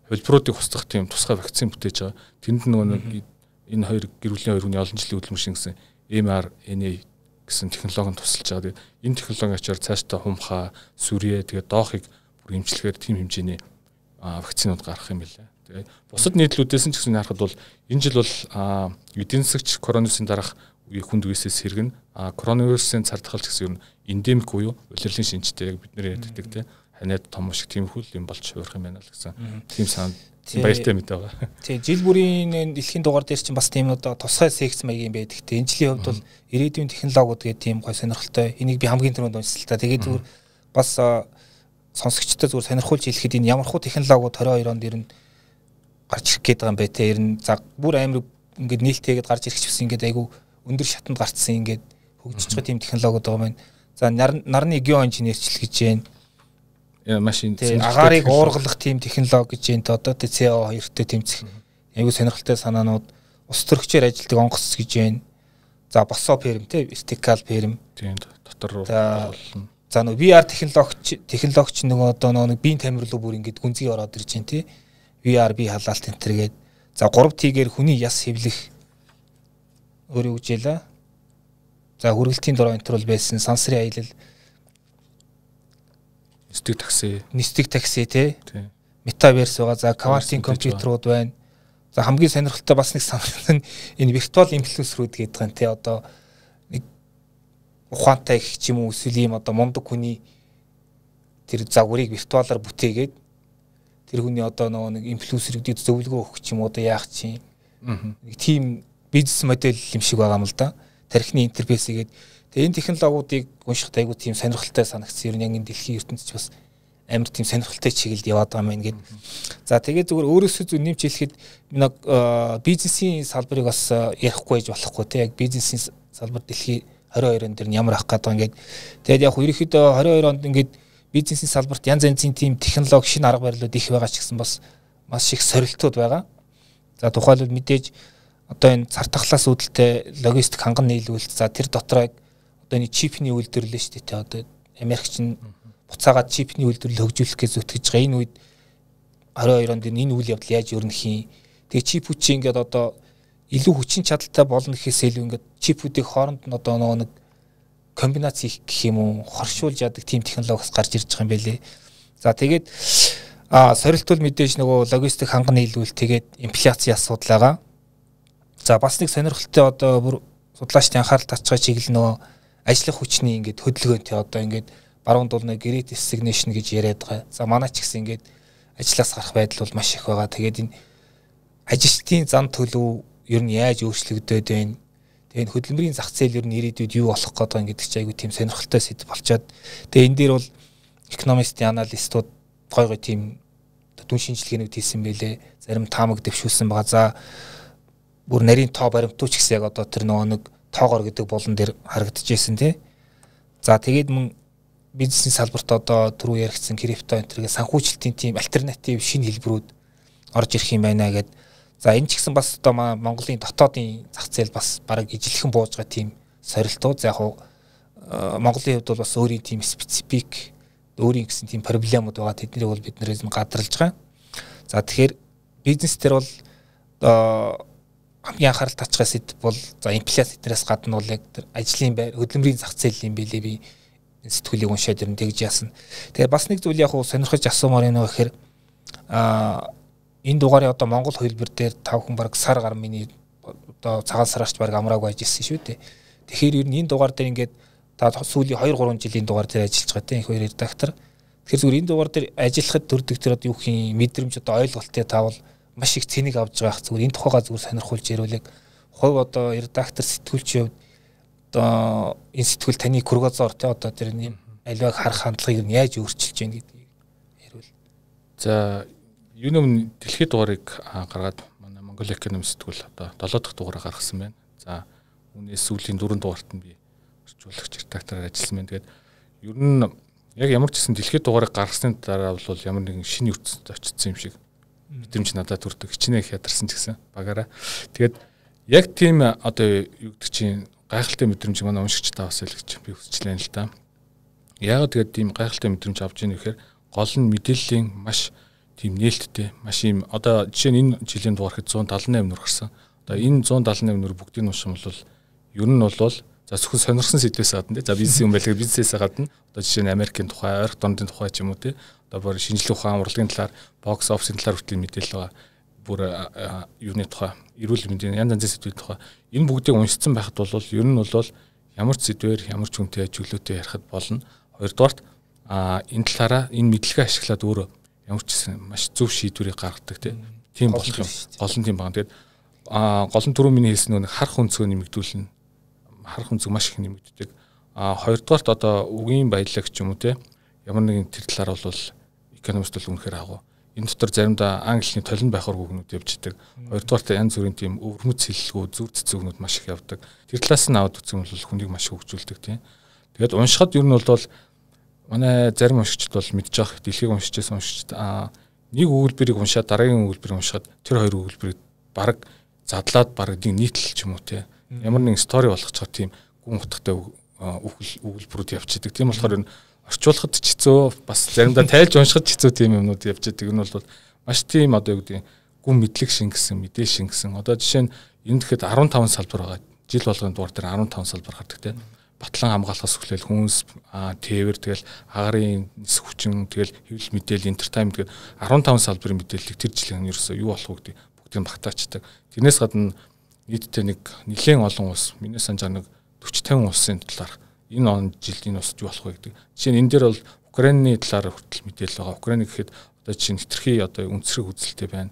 хөлбруудыг устгах тийм тусгай вакцин бүтээж байгаа. Тэнд нөгөө энэ хоёр гэр бүлийн хоёр хүний олон жилийн хөдөлмөр шингэсэн mRNA гэсэн технологи нь тусалж байгаа. Тэгээд энэ технологи ачаар цаашдаа хумхаа, сүрье тэгээд доохыг бүр эмчилгээр тийм хэмжээний вакцинууд гарах юм билээ. Тэгээд бусад нийтлүүдээс ч гэсэн харахад бол энэ жил бол эдийн засагч коронавирусын дараах үеийн хүнд үесээс сэргэн коронавирусын цардахалч гэсэн юм эндемик буюу улирлын шинжтэй яг бид нэр ярьдаг тийм ханиад том шиг тиймэрхүү юм болж хувирах юм байна л гэсэн тийм санаа баяртай мэт байгаа. Тий жил бүрийн дэлхийн дугаар дээр чинь бас тийм одоо тусгай секц маягийн байдаг. Тэ энэ жилийн хувьд бол ирээдүйн технологиуд гэдэг тийм гой сонирхолтой. Энийг би хамгийн түрүүнд уншсан л та. Тэгээд зүгээр бас сонсогчдод зүгээр сонирхуулж хэлэхэд энэ ямар хуу технологиуд 22 онд ер нь гарч ирэх гээд байгаа юм бэ те. Ер нь за бүр амар ингээд нээлттэйгээд гарч ирэх гэсэн ингээд айгу өндөр шатанд гарцсан ингээд хөгжиж байгаа тийм технологиуд байгаа маань. За нарны геоинженерчл гэж байна машин агаарыг уургалах тийм технологи гэж энэ одоо CO2-тэй тэмцэх аюу сонирхолтой санаанууд ус төрөгчээр ажилдаг онгоц гэж байна. За босоо перм те вертикал перм. Тийм дотор болно. За нөгөө VR технологич технологич нөгөө одоо нөгөө биеийн тамирлуу бүр ингэж гүнзгий ороод ирж байна те. VR бие халаалт энэ төр гээд за 3T-гээр хүний яс хэвлэх өөрөө үжээлээ. За хүргэлтийн дөрөв энэ төр бол байсан сансрын аялал Нисдэг такси. Нисдэг такси тий. Метаверс байгаа. За квартинг компьютерууд байна. За хамгийн сонирхолтой бас нэг санагдсан энэ виртуал инфлюенсерүүд гэдэг юм тий. Одоо ухаантай их ч юм уу эсвэл ийм одоо мундаг хүний тэр загварыг виртуалаар бүтээгээд тэр хүний одоо нөгөө нэг инфлюенсерүүдийг зөвлөгөө өгөх ч юм уу одоо яах чинь нэг тийм бизнес модель юм шиг байгаа юм л да. Тархины интерфейсгээд Тэгээ энэ технологиудыг уншихад айгүй тийм сонирхолтой санагдсан. Ер нь яг энэ дэлхийн ертөнцид бас амар тийм сонирхолтой чиглэлд яваад байгаа юм ингээд. За тэгээ зүгээр өөрөөсөө зүг нэмж хэлэхэд нэг бизнесийн салбарыг бас ярихгүй байж болохгүй тийм яг бизнесийн салбар дэлхийн 22 он дэр нь ямар ах гэдэг ингээд. Тэгээд яг ерөөхдөө 22 онд ингээд бизнесийн салбарт янз янзын тийм технологи шинэ арга барилууд их байгаа ч гэсэн бас маш их сорилтууд байгаа. За тухайлбал мэдээж одоо энэ цар тахлаас үүдэлтэй логистик ханган нийлүүлэлт за тэр дотроо одоо нэг чипний үйлдвэрлэл шүү дээ одоо Америкч нь буцаагаад чипний үйлдвэрлэл хөгжүүлэх гэж зүтгэж байгаа энэ үед 22 онд энэ үйл явдал яаж өрнөх юм тэгээ чипүүд чи ингээд одоо илүү хүчин чадалтай болно гэхээс илүү ингээд чипүүдийг хооронд нь одоо нөгөө нэг комбинац хийх гэх юм уу хоршуулж яадаг тийм технологиос гарч ирж байгаа юм байлээ. За тэгээд а сорилтвол мэдээж нөгөө логистик ханган нийлүүл тэгээд инфляцийн асуудал байгаа. За бас нэг сонирхолтой одоо бүр судлаачдын анхаарал татж байгаа чиглэл нөгөө ажиллах хүчний ингээд хөдөлгөөнтэй одоо ингээд баруун дулны great resignation гэж яриад байгаа. За манай ч гэсэн ингээд ажлаас гарах байдал бол маш их байгаа. Тэгээд энэ ажилчдын зам төлөв ер нь яаж өөрчлөгдөд байна? Тэгээд хөдөлмөрийн зах зээл ер нь ирээдүйд юу болох гээд байгаа гэдэг чинь айгүй тийм сонирхолтой сэдв болчоод. Тэгээд энэ дээр бол экономистийн аналистууд гой гой тийм дүн шинжилгээнүүд хийсэн байлээ. Зарим таамаг дэвшүүлсэн байгаа. За бүр нарийн тоо баримтуу ч гэсэн яг одоо тэр нөгөө нэг тоогоор гэдэг болон дээр харагдчихсэн тий. За тэгээд мөн бизнесийн салбарт одоо түрүү яригдсан крипто энтергээ санхүүжилтийн тийм альтернатив шинэ хэлбэрүүд орж ирэх юм байна гэд. За энэ ч гэсэн бас одоо Монголын дотоодын зах зээл бас бараг ижилхэн бууж байгаа тийм сорилтууд. За яг хуу Монголын хувьд бол бас өөрийн тийм специфик өөрийн гэсэн тийм проблемууд байгаа. Тэднийг бол бид нэрээс гадралж байгаа. За тэгэхээр бизнес төр бол хамгийн анхаарал татчихсан сэдв бол за инфляц эднээс гадна бол яг ажлын байр хөдөлмөрийн зах зээл юм билээ би сэтгүүлийг уншаад ирэн тэгж яасан. Тэгээ бас нэг зүйл яг хуу сонирхож асуумаар юм гэхээр а энэ дугаарыг одоо Монгол хөлбөр дээр тав хүн баг сар гар миний одоо цагаан сараач баг амраагүй ажилласан шүү дээ. Тэгэхээр ер нь энэ дугаар дээр ингээд та сүүлийн 2 3 жилийн дугаар дээр ажиллаж байгаа тийм хоёр редактор. Тэгэхээр зүгээр энэ дугаар дээр ажиллахад төрдөг тэр одоо юу юм мэдрэмж одоо ойлголттой таавал маш их цэнийг авч байгаа зүгээр энэ тухайга зүгээр сонирхуулж ярилэг хувь одоо редактор сэтгүүлч одоо энэ сэтгүүл таны кургазоор те одоо тэр юм аливааг харах хандлагыг нь яаж өөрчилж байна гэдгийг ярил. За юу нэм дэлхийд дугаарыг гаргаад манай Монгол эконом сэтгүүл одоо 7 дахь дугаараа гаргасан байна. За үүнээс сүүлийн 4 дугаарт нь би орчуулагч редактораар ажилласан байна. Тэгээд ер нь яг ямар ч гэсэн дэлхийд дугаарыг гаргасны дараа бол ямар нэгэн шинэ ертөнцид очсон юм шиг мэдрэмж надад төрдөг. Хичнээн их ядарсан ч гэсэн багаараа. Тэгээд яг тийм одоо юу гэдэг чинь гайхалтай мэдрэмж манай уншигч та бас л гэж би хүсчлээ л да. Яг тэгээд тийм гайхалтай мэдрэмж авч ийн гэхээр гол нь мэдээллийн маш тийм нээлттэй маш юм одоо жишээ нь энэ жилийн дугаархэд 178 нүр гарсан. Одоо энэ 178 нүр бүгдийг нь уншсан бол ер нь бол За зөвхөн сонирхсан сэдвээс гадна тий. За бизнес юм байлаа бизнесээс гадна одоо жишээ нь Америкийн тухай, ойрох дондын тухай ч юм уу тий. Одоо бүр шинжлэх ухаан урлагийн талаар, бокс офисын талаар хүртэл мэдээлэл байгаа. Бүр юуны тухай, эрүүл мэндийн янз янзын сэдвийн тухай энэ бүгдийг уншицсан байхад бол ер нь бол ямар ч сэдвэр, ямар ч хүнтэй чөлөөтэй ярихад болно. Хоёрдугаарт а энэ талаараа энэ мэдлэгээ ашиглаад өөрөө ямар ч маш зөв шийдвэрийг гаргадаг тийм болох юм. Гол нь тийм байна. Тэгээд а гол нь түрүү миний хэлсэн нэг харах өнцгөө нэмэгдүүлнэ харах өнцөг маш их нэмэгддэг. А хоёрдугаарт одоо үгийн баялагч юм уу те ямар нэгэн тэр талаар бол экономист бол үнэхээр агуу. Энэ дотор заримдаа английн толон байхаар үгнүүд явждаг. Хоёрдугаарт янз бүрийн тийм өвөрмөц хэллэгүү зүр цэцэгнүүд маш их явдаг. Тэр талаас нь аваад юм бол хүнийг маш хөгжүүлдэг тийм. Тэгээд уншихад ер нь бол манай зарим уншигчд бол мэдж байгаа дэлхийг уншижсэн уншигчд нэг өгүүлбэрийг уншаад дараагийн өгүүлбэрийг уншихад тэр хоёр өгүүлбэрийг баг задлаад баг нэг нийтлэлч юм уу те ямар нэгэн стори болгочихоор тийм гүн утгатай өгүүлбэрүүд явчихдаг. Тийм болохоор энэ орчуулахад ч хэцүү бас заримдаа тайлж уншихад ч хэцүү тийм юмнууд явчихдаг. Энэ бол маш тийм одоо юу гэдэг гүн мэдлэг шингэсэн, мэдээ шингэсэн. Одоо жишээ нь энд тэгэхэд 15 салбар байгаа. Жил болгоны дугаар дээр 15 салбар гардаг тийм батлан хамгаалахаас эхлээл хүнс тээвэр тэгэл агарын нис хүчин тэгэл хэвлэл мэдээлэл энтертайнмент гэдэг 15 салбарын мэдээллийг тэр жилийн ерөөсөө юу болох вэ гэдэг бүгдийг багтаачдаг. Тэрнээс гадна нийтдээ нэг нэлээд олон улс миний санджаар нэг 40 50 улсын талаар энэ он жилд энэ улсад юу болох вэ гэдэг. Жишээ нь энэ дээр бол Украины талаар хүртэл мэдээлэл байгаа. Украины гэхэд одоо чинь хитрхи одоо үнсрэг үзэлтэй байна.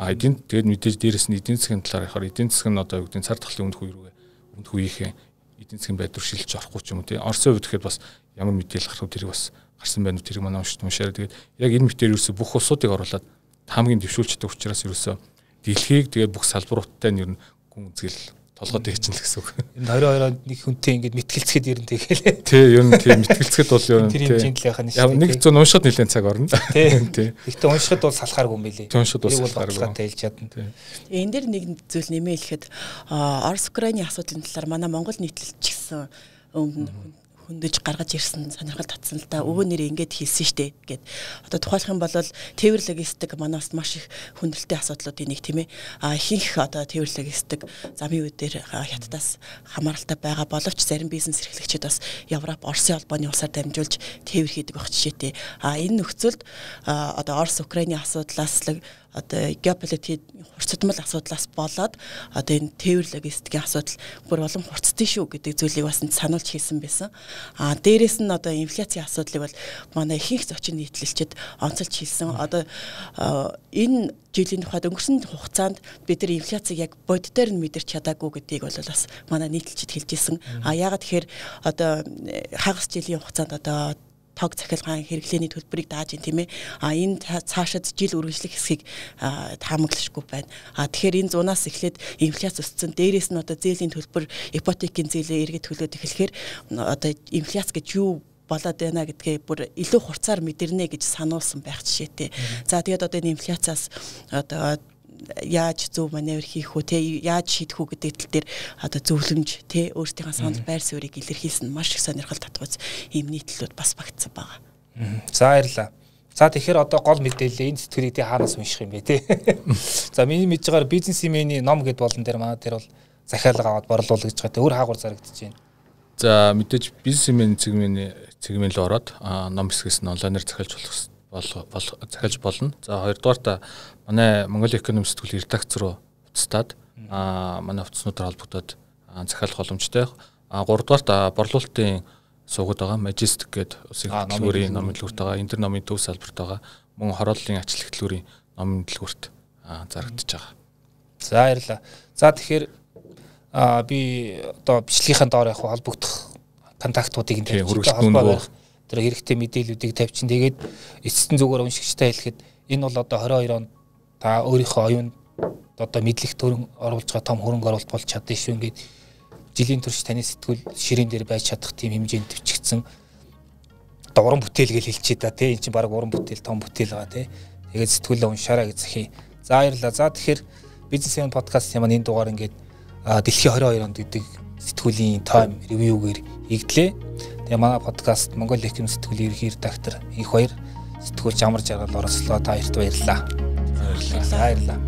А эдийн тэгээд мэдээж дээрэс нь эдийн засгийн талаар яхаар эдийн засаг нь одоо юу гэдэг цар тахлын өмнөх үе рүүгээ өмнөх үеийнхээ эдийн засгийн байдлаар шилжиж орохгүй ч юм уу тийм. Орсын үед гэхэд бас ямар мэдээлэл гарах тэрийг бас гарсан байна уу тэрийг манай уншиж уншаарай. Тэгээд яг энэ мэдээлэл ерөөсө бүх улсуудыг оруулаад хамгийн дэвшүүлждэг учраас ерөөсө дэлхийг тэгээд бүх салбаруудтай нь гүн үзгэл толгойд хийчин л гэсэн үг. Энэ 22-оор нэг хүнтэй ингэж мэтгэлцэхэд ер нь тэгээл. Тий, ер нь тий мэтгэлцэхэд бол ер нь тэр хэмжээнд л яхаа нэг. Нэг зүүн уншихад нэлээд цаг орно. Тий. Гэхдээ уншихад бол салахааргүй юм билий. Уншихад бол салахааргүй. Тайлж чадна. Энэ дээр нэг зүйл нэмээ хэлэхэд Орос Украины асуудлын талаар манай Монгол нийтлэлч гэсэн өмнө хөндөж гаргаж ирсэн сонирхол татсан л да. Өвөө нэр ингэж хийсэн штэ гэд. Одоо тухайлах юм бол тээвэр логистик манаас маш их хүндрэлтэй асуудлуудын нэг тийм ээ. А ихэнх одоо тээвэр логистик замын үе дээр хятадаас хамааралтай байгаа боловч зарим бизнес эрхлэгчид бас Европ Оросын холбооны улсаар дамжуулж тээвэр хийдэг байх жишээтэй. А энэ нөхцөлд одоо Орос Украины асуудлаас л одоо геополитикийн хурцдмал асуудлаас болоод одоо энэ тээвэр логистикийн асуудал бүр улам хурцдээ шүү гэдэг зүйлийг бас сануулж хийсэн байсан. А дээрэс нь одоо инфляцийн асуудлыг бол манай ихэнх зочин нийтлэлчид онцолж хэлсэн. Одоо энэ жилийн тухайд өнгөрсөн хугацаанд бид нар инфляцийг яг боддоор нь мэдэрч чадаагүй гэдгийг бол бас манай нийтлэлчид хэлж ирсэн. А яагаад тэгэхээр одоо хагас жилийн хугацаанд одоо тог цахилгаан хэрэглээний төлбөрийг дааж ин тийм ээ. А энэ цаашид жил үргэлжлэх хэсгийг таамаглашгүй байна. А тэгэхээр энэ зунаас эхлээд инфляц өссөн. Дээрээс нь одоо зээлийн төлбөр, ипотекийн зээлээ эргээд төлөөд эхлэхээр одоо инфляц гэж юу болоод байна гэдгээ бүр илүү хурцаар мэдэрнэ гэж сануулсан байх жишээтэй. За тэгээд одоо энэ инфляциас одоо яаж зөв маневр хийх үү те яаж шийдэх үү гэдэг тал дээр одоо зөвлөмж те өөрсдийнхээ санал байр суурийг илэрхийлсэн маш их сонирхол татгууц ийм нийтлүүд бас багтсан байгаа. За баярлалаа. За тэгэхээр одоо гол мэдээлэл энэ сэтгэлийг тий хаанаас унших юм бэ те. За миний мэдж байгаагаар бизнесмений ном гэд болон дээр манай дээр бол захиалга аваад борлуул гэж байгаа. Өөр хаагур зарагдаж байна. За мэдээж бизнесмен цэгмийн цэгмийн л ороод ном хэсгээс нь онлайнаар захиалж болох болох захиалж болно. За хоёрдугаар манай Монгол эконом сэтгүүл редакц руу уцтаад аа манай утаснуудаар холбогдоод захиалах боломжтой. А гуравдугаар борлуулалтын суугаад байгаа. Majestic гэдэг улсын хөтөлбөрийн номын дэлгүүрт байгаа. Интер номын төв салбарт байгаа. Мөн хорооллын ачлах дэлгүүрийн номын дэлгүүрт зарагдаж байгаа. За баярлалаа. За тэгэхээр би одоо бичлэгийнхаа доор яг холбогдох контактуудыг энэ байх тэр хэрэгтэй мэдээллүүдийг тавьчин. Тэгээд эцэстэн зүгээр уншигчтай хэлэхэд энэ бол одоо 22 онд та өөрийнхөө оюунд одоо мэдлэг төрөн оруулж байгаа том хөрөнгө оруулалт болж чадсан шүү. Ингээд жилийн турш таны сэтгүүл ширээн дээр байж чадах тийм хэмжээнд төвчгдсэн одоо уран бүтээл гэж хэлчихээ да тий эн чинь баг уран бүтээл том бүтээл байгаа тий тэгээд сэтгүүлээ уншаарай гэж захий за баярлалаа. За тэгэхээр бизнес эн подкаст юм энэ дугаар ингээд дэлхийн 22 онд гэдэг сэтгүүлийн тайм ревюгээр игдлээ тэгээ манай подкаст Монгол Эким сэтгүүлийн ерхий редактор их баяр сэтгүүлч амар жаргал оролцлоо та баярт баярлалаа баярлалаа баярлалаа